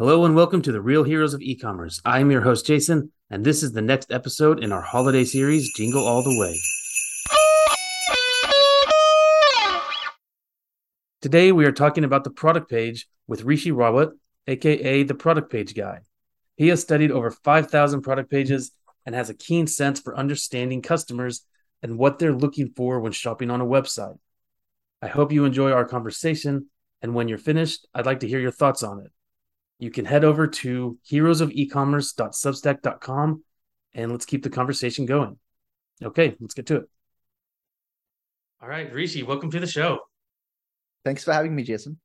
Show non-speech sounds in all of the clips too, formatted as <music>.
Hello and welcome to the Real Heroes of E-commerce. I'm your host Jason, and this is the next episode in our holiday series, Jingle All the Way. Today we are talking about the product page with Rishi Rawat, aka the product page guy. He has studied over 5,000 product pages and has a keen sense for understanding customers and what they're looking for when shopping on a website. I hope you enjoy our conversation, and when you're finished, I'd like to hear your thoughts on it you can head over to heroesofecommerce.substack.com and let's keep the conversation going. Okay, let's get to it. All right, Rishi, welcome to the show. Thanks for having me, Jason.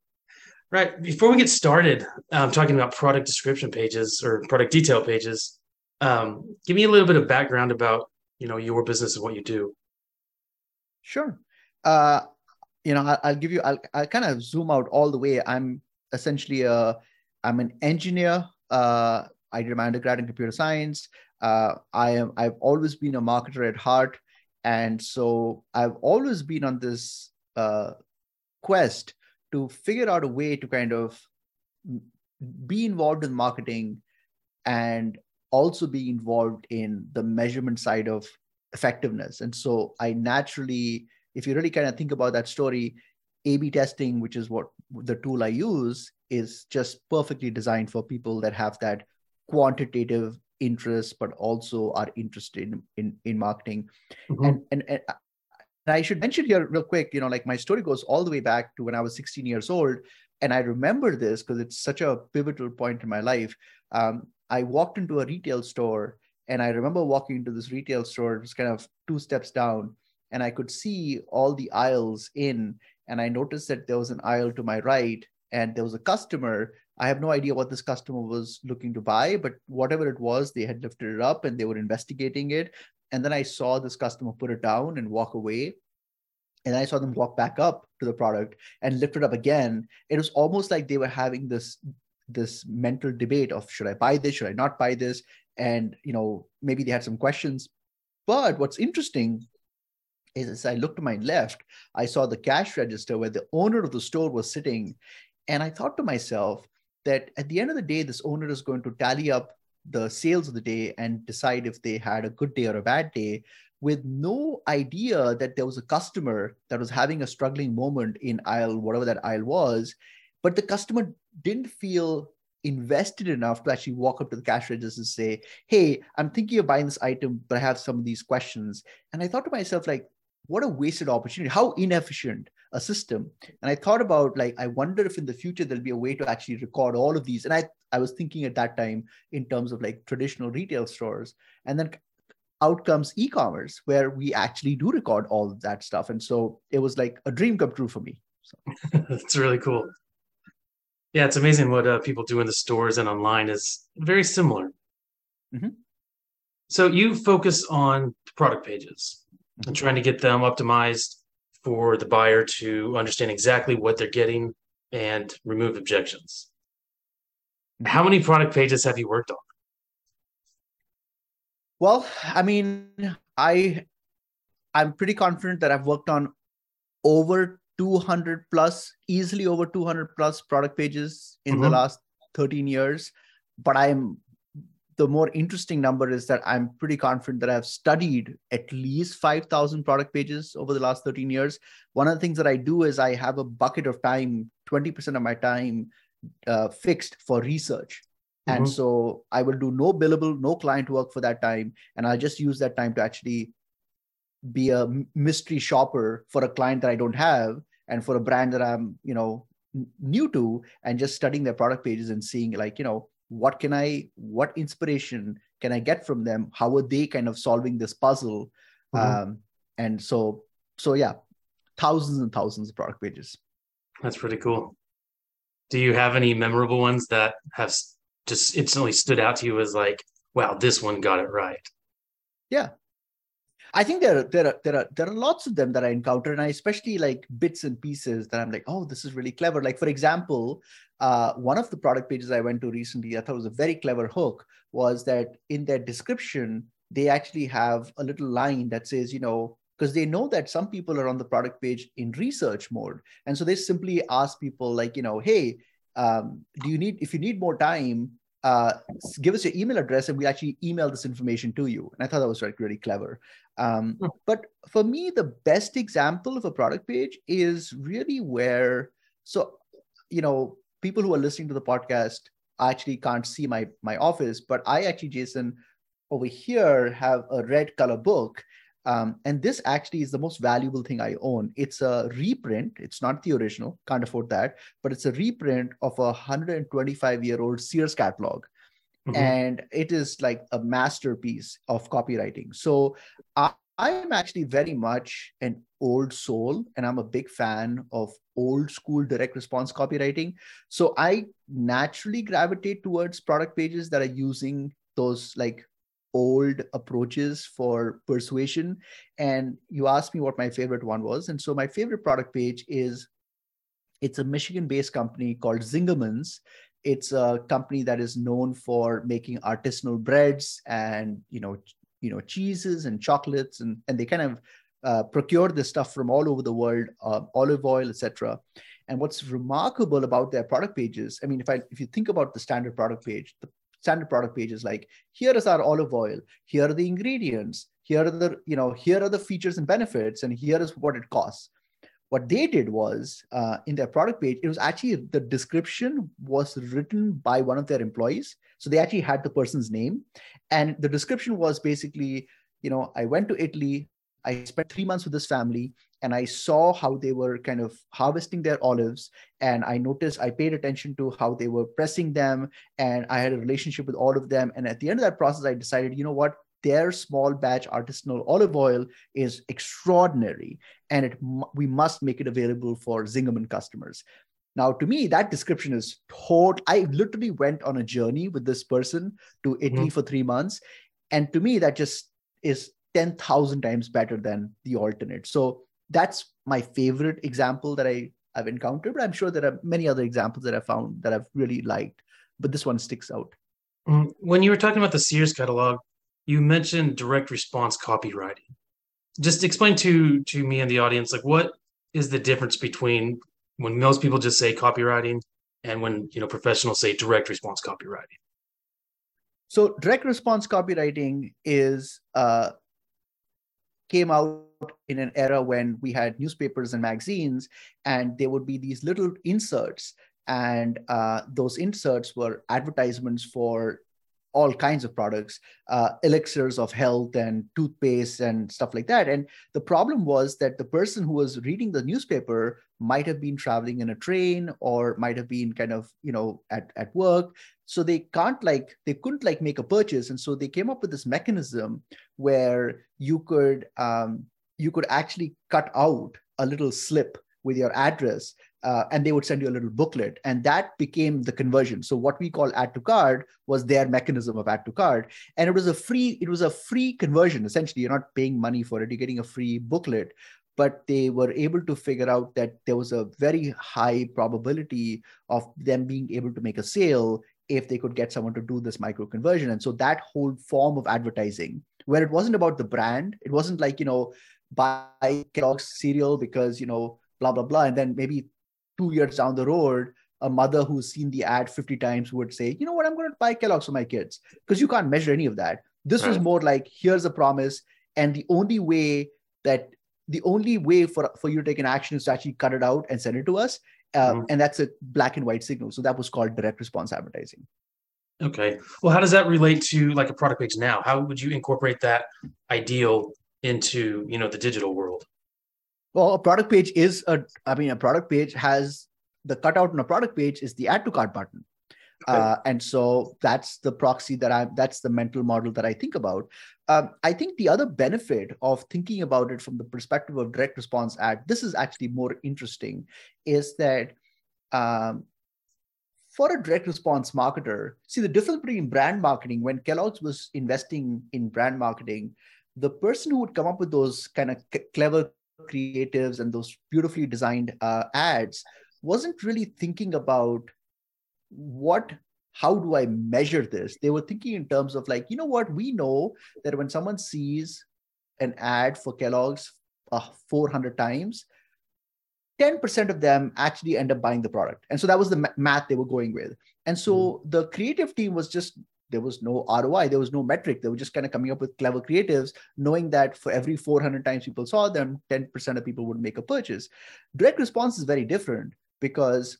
Right. Before we get started um, talking about product description pages or product detail pages, um, give me a little bit of background about you know your business and what you do. Sure. Uh, you know, I, will give you. I'll, I'll kind of zoom out all the way. I'm essentially a I'm an engineer. Uh, I did my undergrad in computer science. Uh, I am. I've always been a marketer at heart, and so I've always been on this uh, quest to figure out a way to kind of be involved in marketing and also be involved in the measurement side of effectiveness. And so I naturally, if you really kind of think about that story, A/B testing, which is what the tool I use, is just perfectly designed for people that have that quantitative interest, but also are interested in in, in marketing. Mm-hmm. And, and, and I should mention here real quick, you know, like my story goes all the way back to when I was 16 years old. And I remember this because it's such a pivotal point in my life. Um, I walked into a retail store and I remember walking into this retail store, it was kind of two steps down, and I could see all the aisles in. And I noticed that there was an aisle to my right and there was a customer. I have no idea what this customer was looking to buy but whatever it was they had lifted it up and they were investigating it. And then i saw this customer put it down and walk away. And i saw them walk back up to the product and lift it up again. It was almost like they were having this this mental debate of should i buy this? Should i not buy this? And you know maybe they had some questions. But what's interesting is as I looked to my left, I saw the cash register where the owner of the store was sitting and I thought to myself that at the end of the day, this owner is going to tally up the sales of the day and decide if they had a good day or a bad day with no idea that there was a customer that was having a struggling moment in aisle, whatever that aisle was. But the customer didn't feel invested enough to actually walk up to the cash register and say, Hey, I'm thinking of buying this item, but I have some of these questions. And I thought to myself, like, what a wasted opportunity. How inefficient a system. And i thought about like i wonder if in the future there'll be a way to actually record all of these. And i i was thinking at that time in terms of like traditional retail stores. And then out comes e-commerce where we actually do record all of that stuff. And so it was like a dream come true for me. So. <laughs> That's really cool. Yeah it's amazing what uh, people do in the stores and online is very similar. Mm-hmm. so you focus on product pages and trying to get them optimized for the buyer to understand exactly what they're getting and remove objections. How many product pages have you worked on? Well, I mean, I I'm pretty confident that I've worked on over 200 plus, easily over 200 plus product pages in mm-hmm. the last 13 years. But I'm the more interesting number is that I'm pretty confident that I've studied at least 5,000 product pages over the last 13 years. One of the things that I do is I have a bucket of time, 20% of my time uh, fixed for research. Mm-hmm. And so I will do no billable, no client work for that time. And I'll just use that time to actually be a mystery shopper for a client that I don't have and for a brand that I'm, you know, new to and just studying their product pages and seeing like, you know, what can i what inspiration can i get from them? How are they kind of solving this puzzle? Mm-hmm. um, and so so yeah thousands and thousands of product pages. That's pretty cool. Do you have any memorable ones that have just instantly stood out to you as like wow this one got it right? Yeah I think there are there are there are there are lots of them that I encounter, and I especially like bits and pieces that I'm like, oh, this is really clever. Like for example, uh, one of the product pages I went to recently, I thought was a very clever hook, was that in their description they actually have a little line that says, you know, because they know that some people are on the product page in research mode, and so they simply ask people like, you know, hey, um, do you need if you need more time uh, give us your email address and we actually email this information to you. And i thought that was like really clever. Um, hmm. but for me the best example of a product page is really where so you know people who are listening to the podcast I actually can't see my my office but i actually jason over here have a red color book um, and this actually is the most valuable thing I own. It's a reprint. It's not the original, can't afford that, but it's a reprint of a 125 year old Sears catalog. Mm-hmm. And it is like a masterpiece of copywriting. So I, I'm actually very much an old soul, and I'm a big fan of old school direct response copywriting. So I naturally gravitate towards product pages that are using those like old approaches for persuasion. And you asked me what my favorite one was. And so my favorite product page is it's a Michigan-based company called Zingerman's. It's a company that is known for making artisanal breads and you know, you know, cheeses and chocolates, and and they kind of uh, procure this stuff from all over the world, uh, olive oil, etc. And what's remarkable about their product pages, I mean, if I if you think about the standard product page, the standard product pages like here is our olive oil here are the ingredients here are the you know here are the features and benefits and here is what it costs. What they did was uh, in their product page it was actually the description was written by one of their employees. So they actually had the person's name. And the description was basically you know i went to italy I spent three months with this family and I saw how they were kind of harvesting their olives. And I noticed, I paid attention to how they were pressing them. And I had a relationship with all of them. And at the end of that process, I decided, you know what? Their small batch artisanal olive oil is extraordinary. And it, we must make it available for Zingerman customers. Now, to me, that description is total. I literally went on a journey with this person to Italy mm-hmm. for three months. And to me, that just is 10,000 times better than the alternate. So that's my favorite example that I, I've encountered, but I'm sure there are many other examples that I found that I've really liked, but this one sticks out. Mm, when you were talking about the Sears catalog, you mentioned direct response copywriting. Just explain to to me and the audience, like what is the difference between when most people just say copywriting and when you know professionals say direct response copywriting? So direct response copywriting is uh, came out in an era when we had newspapers and magazines, and there would be these little inserts, and uh, those inserts were advertisements for all kinds of products, uh, elixirs of health and toothpaste and stuff like that. And the problem was that the person who was reading the newspaper might have been traveling in a train or might have been kind of, you know, at, at work. So they can't like, they couldn't like make a purchase. And so they came up with this mechanism where you could, um, you could actually cut out a little slip with your address uh, and they would send you a little booklet. And that became the conversion. So what we call add to cart was their mechanism of add to cart. And it was a free it was a free conversion essentially. You're not paying money for it. You're getting a free booklet. But they were able to figure out that there was a very high probability of them being able to make a sale if they could get someone to do this micro conversion. And so that whole form of advertising where it wasn't about the brand it wasn't like you know buy kellogg's cereal because you know blah blah blah and then maybe two years down the road, a mother who's seen the ad 50 times would say, you know what, I'm going to buy Kellogg's for my kids because you can't measure any of that. This right. was more like, here's a promise. And the only way that the only way for, for you to take an action is to actually cut it out and send it to us. Uh, mm-hmm. And that's a black and white signal. So that was called direct response advertising. Okay. Well, how does that relate to like a product page now? How would you incorporate that ideal into, you know, the digital world? Well, a product page is a, I mean, a product page has the cutout on a product page is the add to cart button. Okay. Uh, and so that's the proxy that I, that's the mental model that I think about. Um, I think the other benefit of thinking about it from the perspective of direct response ad, this is actually more interesting, is that um, for a direct response marketer, see the difference between brand marketing when Kellogg's was investing in brand marketing, the person who would come up with those kind of c- clever creatives and those beautifully designed uh, ads wasn't really thinking about what how do i measure this they were thinking in terms of like you know what we know that when someone sees an ad for kellogg's uh, 400 times 10% of them actually end up buying the product. And so that was the math they were going with. And so mm-hmm. the creative team was just, there was no ROI, there was no metric. They were just kind of coming up with clever creatives, knowing that for every 400 times people saw them, 10% of people would make a purchase. Direct response is very different because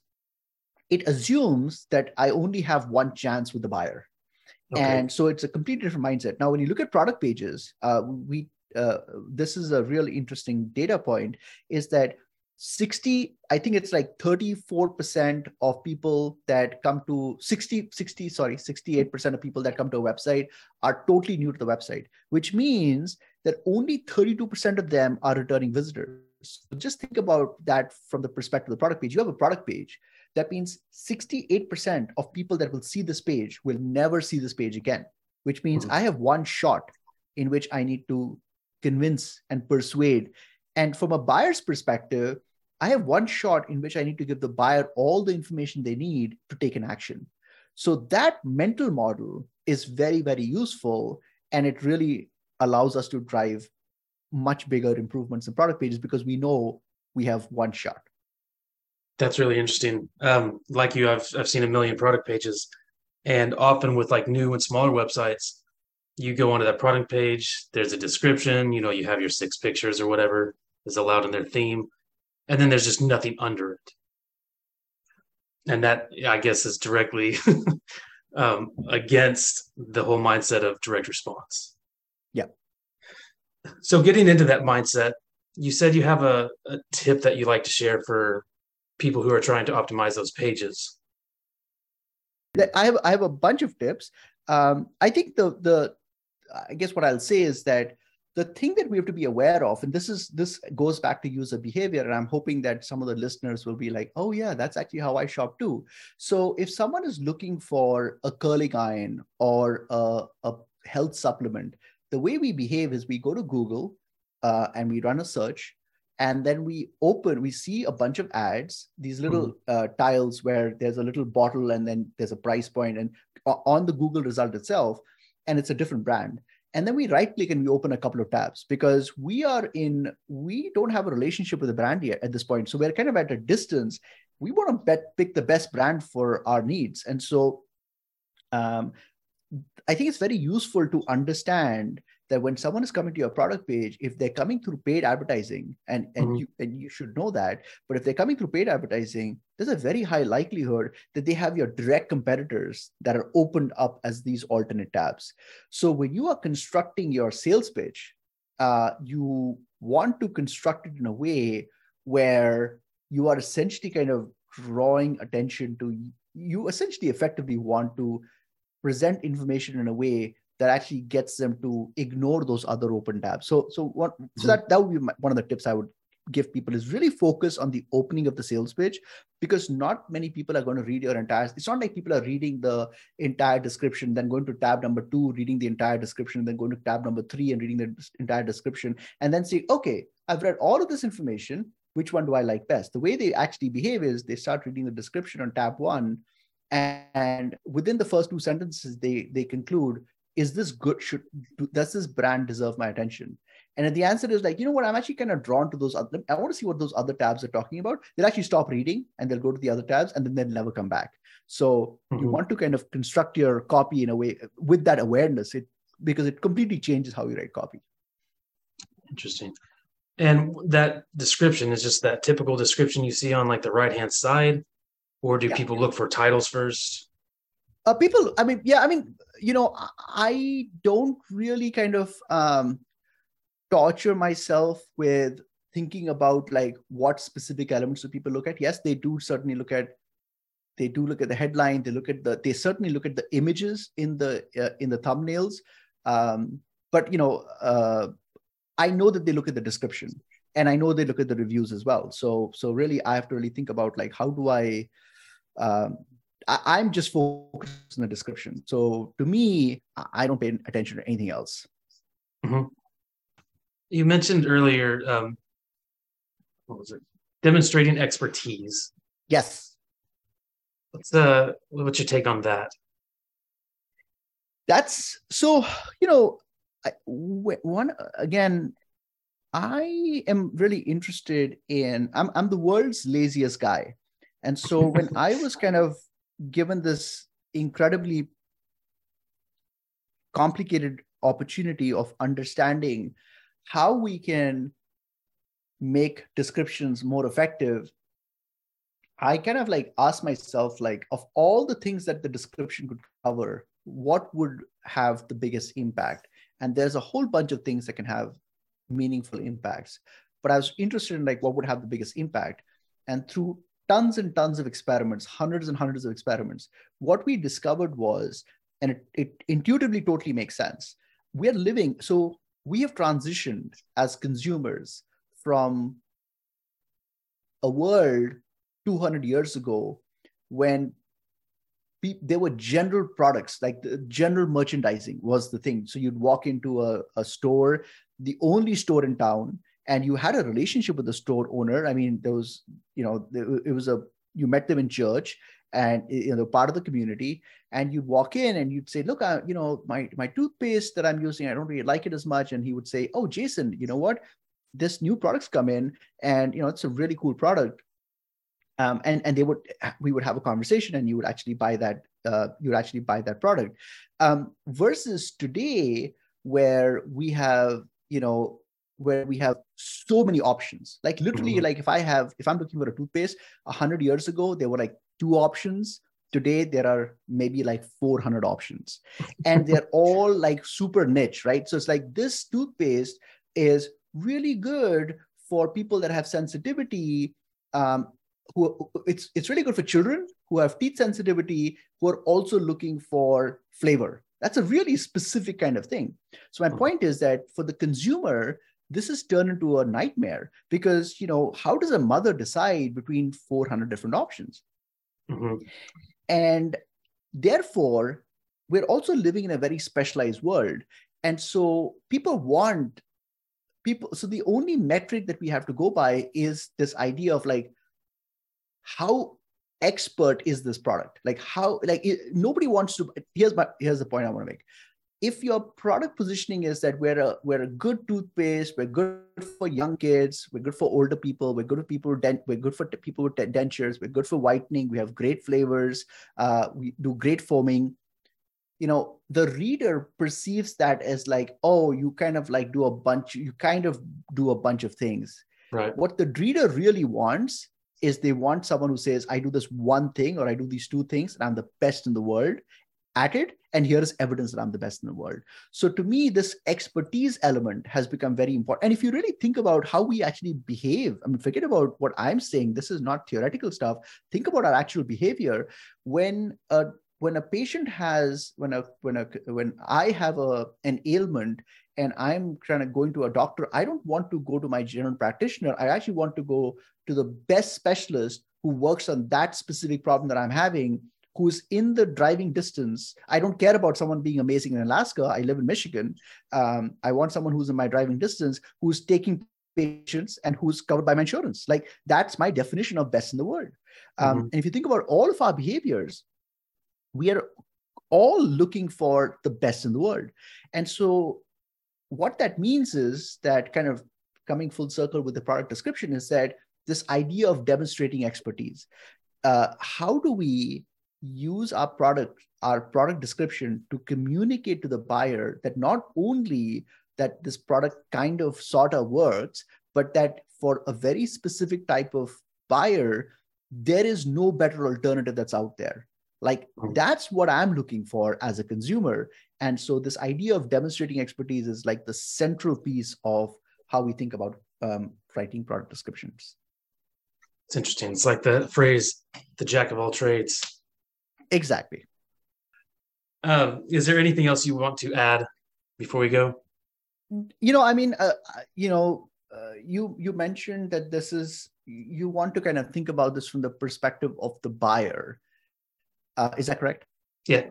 it assumes that I only have one chance with the buyer. Okay. And so it's a completely different mindset. Now, when you look at product pages, uh, we uh, this is a really interesting data point is that 60 i think it's like 34% of people that come to 60 60 sorry 68% of people that come to a website are totally new to the website which means that only 32% of them are returning visitors. So just think about that from the perspective of the product page. You have a product page. That means 68% of people that will see this page will never see this page again which means mm-hmm. i have one shot in which i need to convince and persuade and from a buyer's perspective, I have one shot in which I need to give the buyer all the information they need to take an action. So that mental model is very, very useful. And it really allows us to drive much bigger improvements in product pages because we know we have one shot. That's really interesting. Um, like you, I've, I've seen a million product pages. And often with like new and smaller websites, you go onto that product page, there's a description, you know, you have your six pictures or whatever is allowed in their theme, and then there's just nothing under it. And that, I guess, is directly <laughs> um, against the whole mindset of direct response. Yeah. So, getting into that mindset, you said you have a, a tip that you like to share for people who are trying to optimize those pages. I have I have a bunch of tips. Um, I think the the I guess what I'll say is that the thing that we have to be aware of and this is this goes back to user behavior and i'm hoping that some of the listeners will be like oh yeah that's actually how i shop too so if someone is looking for a curling iron or a, a health supplement the way we behave is we go to google uh, and we run a search and then we open we see a bunch of ads these little mm-hmm. uh, tiles where there's a little bottle and then there's a price point and on the google result itself and it's a different brand and then we right click and we open a couple of tabs because we are in we don't have a relationship with the brand yet at this point. So we're kind of at a distance. We want to bet, pick the best brand for our needs. And so um, i think it's very useful to understand that when someone is coming to your product page, if they're coming through paid advertising, and and mm-hmm. you and you should know that, but if they're coming through paid advertising, there's a very high likelihood that they have your direct competitors that are opened up as these alternate tabs. So when you are constructing your sales pitch, uh, you want to construct it in a way where you are essentially kind of drawing attention to you essentially effectively want to present information in a way that actually gets them to ignore those other open tabs. So, so what? So mm-hmm. that that would be my, one of the tips I would give people is really focus on the opening of the sales page because not many people are going to read your entire it's not like people are reading the entire description then going to tab number two reading the entire description then going to tab number three and reading the entire description and then say okay i've read all of this information which one do i like best the way they actually behave is they start reading the description on tab one and within the first two sentences they they conclude is this good? Should does this brand deserve my attention? And if the answer is like you know what? I'm actually kind of drawn to those other i want to see what those other tabs are talking about. They'll actually stop reading and they'll go to the other tabs and then they'll never come back. So mm-hmm. you want to kind of construct your copy in a way with that awareness it because it completely changes how you write copy. Interesting. And that description is just that typical description you see on like the right hand side or do yeah. people look for titles first uh, people i mean yeah i mean you know i don't really kind of um, torture myself with thinking about like what specific elements do people look at. Yes they do certainly look at they do look at the headline they look at the they certainly look at the images in the uh, in the thumbnails. Um, but you know uh, i know that they look at the description and i know they look at the reviews as well. So so really i have to really think about like how do i um, I, am just focused on the description. So to me, I don't pay attention to anything else. Mm-hmm. You mentioned earlier, um, what was it? Demonstrating expertise. Yes. What's the what's your take on that? That's so you know, I, one again. I am really interested in, I'm, I'm the world's laziest guy. And so when I was kind of given this incredibly complicated opportunity of understanding how we can make descriptions more effective i kind of like ask myself like of all the things that the description could cover what would have the biggest impact? And there's a whole bunch of things that can have meaningful impacts. But i was interested in like what would have the biggest impact? And through tons and tons of experiments hundreds and hundreds of experiments. What we discovered was and it, it intuitively totally makes sense we're living so we have transitioned as consumers from a world 200 years ago when there were general products like general merchandising was the thing. So you'd walk into a, a store the only store in town and you had a relationship with the store owner. I mean there was you know it was a you met them in church and you know part of the community. And you'd walk in and you'd say look I, you know my my toothpaste that i'm using i don't really like it as much. And he would say oh jason you know what? This new products come in and you know it's a really cool product. Um, and and they would we would have a conversation and you would actually buy that uh, you would actually buy that product. Um, versus today where we have you know where we have so many options. Like literally mm-hmm. like if i have if i'm looking for a toothpaste 100 years ago there were like two options. Today there are maybe like 400 options. And they're <laughs> all like super niche right? So it's like this toothpaste is really good for people that have sensitivity um, who it's it's really good for children who have teeth sensitivity who are also looking for flavor. That's a really specific kind of thing. So my hmm. point is that for the consumer this has turned into a nightmare because you know how does a mother decide between 400 different options? Mm-hmm. and therefore we're also living in a very specialized world. And so people want people so the only metric that we have to go by is this idea of like how expert is this product? Like how like it, nobody wants to here's my here's the point i want to make if your product positioning is that we're a we're a good toothpaste we're good for young kids we're good for older people we're good for people dent we're good for people with dentures we're good for whitening we have great flavors uh, we do great foaming you know the reader perceives that as like oh you kind of like do a bunch you kind of do a bunch of things. Right. What the reader really wants is they want someone who says i do this one thing or i do these two things and i'm the best in the world at it and here is evidence that i'm the best in the world. So to me this expertise element has become very important. And if you really think about how we actually behave i mean forget about what i'm saying. This is not theoretical stuff. Think about our actual behavior. When a when a patient has when a when a when i have a an ailment and i'm kind of going to a doctor i don't want to go to my general practitioner. I actually want to go to the best specialist who works on that specific problem that i'm having who's in the driving distance i don't care about someone being amazing in alaska i live in michigan um, i want someone who's in my driving distance who's taking patients and who's covered by my insurance like that's my definition of best in the world um, mm-hmm. and if you think about all of our behaviors we are all looking for the best in the world. And so, what that means is that kind of coming full circle with the product description is that this idea of demonstrating expertise. Uh, how do we use our product, our product description to communicate to the buyer that not only that this product kind of sort of works, but that for a very specific type of buyer, there is no better alternative that's out there. Like that's what I'm looking for as a consumer. And so this idea of demonstrating expertise is like the central piece of how we think about um, writing product descriptions. It's interesting. It's like the phrase "the jack of all trades." Exactly. Um, is there anything else you want to add before we go? You know, I mean, uh, you know, uh, you you mentioned that this is you want to kind of think about this from the perspective of the buyer uh, is that correct? Yeah.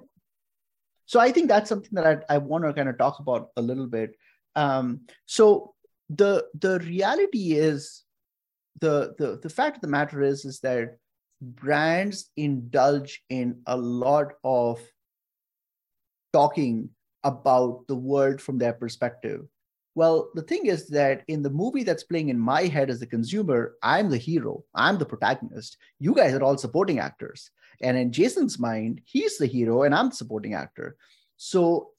So I think that's something that I, I want to kind of talk about a little bit. Um, so the the reality is the, the the fact of the matter is is that brands indulge in a lot of talking about the world from their perspective Well, the thing is that in the movie that's playing in my head as the consumer, I'm the hero, I'm the protagonist. You guys are all supporting actors. And in Jason's mind, he's the hero and I'm the supporting actor. So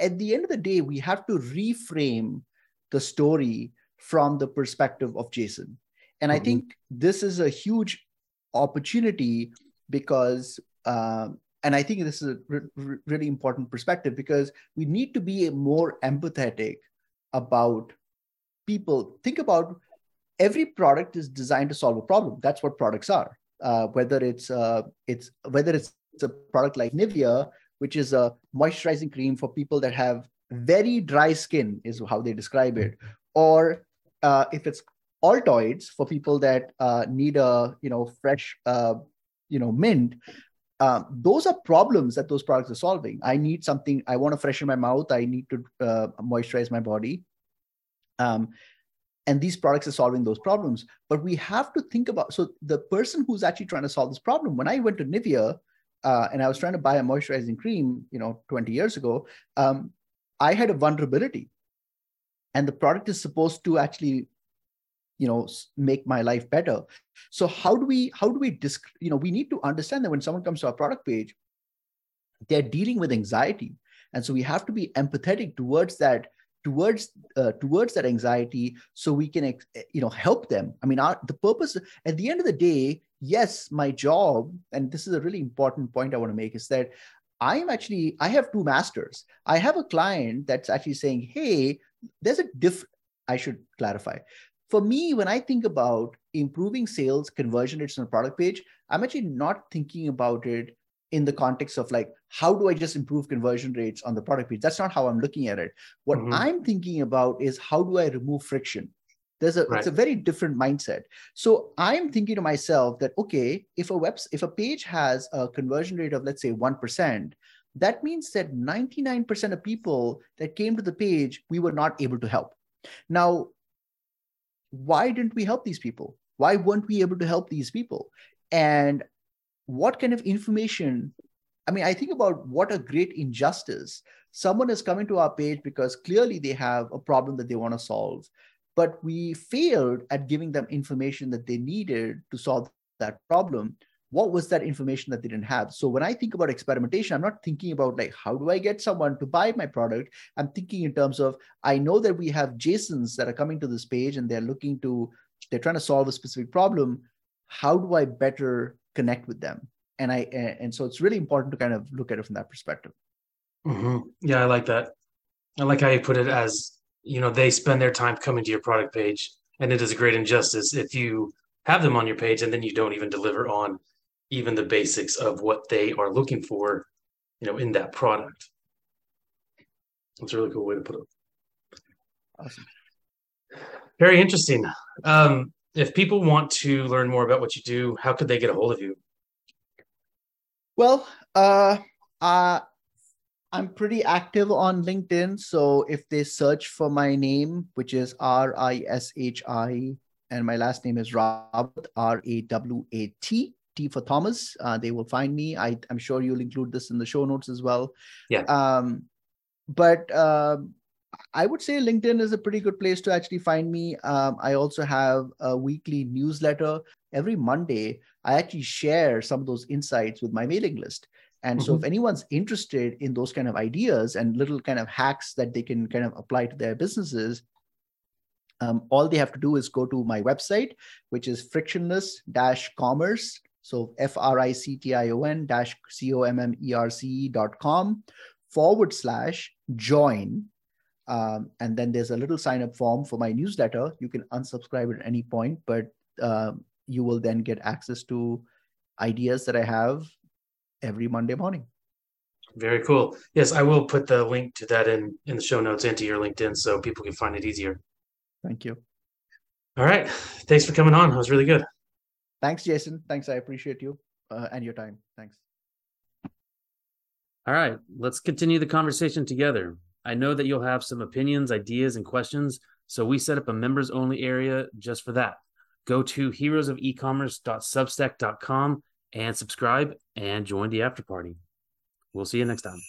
at the end of the day, we have to reframe the story from the perspective of Jason. And mm-hmm. I think this is a huge opportunity because, uh, and I think this is a re- really important perspective because we need to be more empathetic about people. Think about every product is designed to solve a problem. That's what products are. Uh, whether it's uh, it's whether it's, a product like Nivea, which is a moisturizing cream for people that have very dry skin, is how they describe it, or uh, if it's Altoids for people that uh, need a you know fresh uh, you know mint. Uh, those are problems that those products are solving. I need something. I want to freshen my mouth. I need to uh, moisturize my body. Um, and these products are solving those problems. But we have to think about so the person who's actually trying to solve this problem. When I went to Nivea uh, and I was trying to buy a moisturizing cream, you know, 20 years ago, um, I had a vulnerability, and the product is supposed to actually you know make my life better. So how do we how do we disc you know we need to understand that when someone comes to our product page they're dealing with anxiety. And so we have to be empathetic towards that towards uh, towards that anxiety so we can you know help them. I mean our, the purpose at the end of the day yes my job and this is a really important point i want to make is that i'm actually i have two masters. I have a client that's actually saying hey there's a diff i should clarify for me, when I think about improving sales conversion rates on a product page, I'm actually not thinking about it in the context of like, how do I just improve conversion rates on the product page? That's not how I'm looking at it. What mm-hmm. I'm thinking about is how do I remove friction? There's a right. it's a very different mindset. So I'm thinking to myself that okay, if a web if a page has a conversion rate of let's say one percent, that means that 99% of people that came to the page we were not able to help. Now, why didn't we help these people? Why weren't we able to help these people? And what kind of information? I mean, I think about what a great injustice. Someone is coming to our page because clearly they have a problem that they want to solve, but we failed at giving them information that they needed to solve that problem what was that information that they didn't have? So when i think about experimentation i'm not thinking about like how do i get someone to buy my product? I'm thinking in terms of i know that we have jasons that are coming to this page and they're looking to they're trying to solve a specific problem. How do i better connect with them? And i and so it's really important to kind of look at it from that perspective. Mm-hmm. yeah i like that. I like how you put it as you know they spend their time coming to your product page and it is a great injustice if you have them on your page and then you don't even deliver on even the basics of what they are looking for, you know, in that product. That's a really cool way to put it. Awesome. Very interesting. Um, if people want to learn more about what you do, how could they get a hold of you? Well, uh, uh, I'm pretty active on LinkedIn. So if they search for my name, which is R I S H I, and my last name is Rawat, R A W A T, T for Thomas. Uh, they will find me. I, am sure you'll include this in the show notes as well. Yeah. Um, but uh, I would say LinkedIn is a pretty good place to actually find me. Um, I also have a weekly newsletter. Every Monday, I actually share some of those insights with my mailing list. And mm-hmm. so, if anyone's interested in those kind of ideas and little kind of hacks that they can kind of apply to their businesses, um, all they have to do is go to my website, which is frictionless-commerce so F-R-I-C-T-I-O-N dash C-O-M-M-E-R-C dot com forward slash join. Um, and then there's a little sign up form for my newsletter. You can unsubscribe at any point, but uh, you will then get access to ideas that I have every Monday morning. Very cool. Yes, I will put the link to that in in the show notes and to your LinkedIn so people can find it easier. Thank you. All right. Thanks for coming on. It was really good. Thanks, Jason. Thanks. I appreciate you uh, and your time. Thanks. All right, let's continue the conversation together. I know that you'll have some opinions, ideas, and questions, so we set up a members only area just for that. Go to heroesofecommerce.substack.com and subscribe and join the after party. We'll see you next time.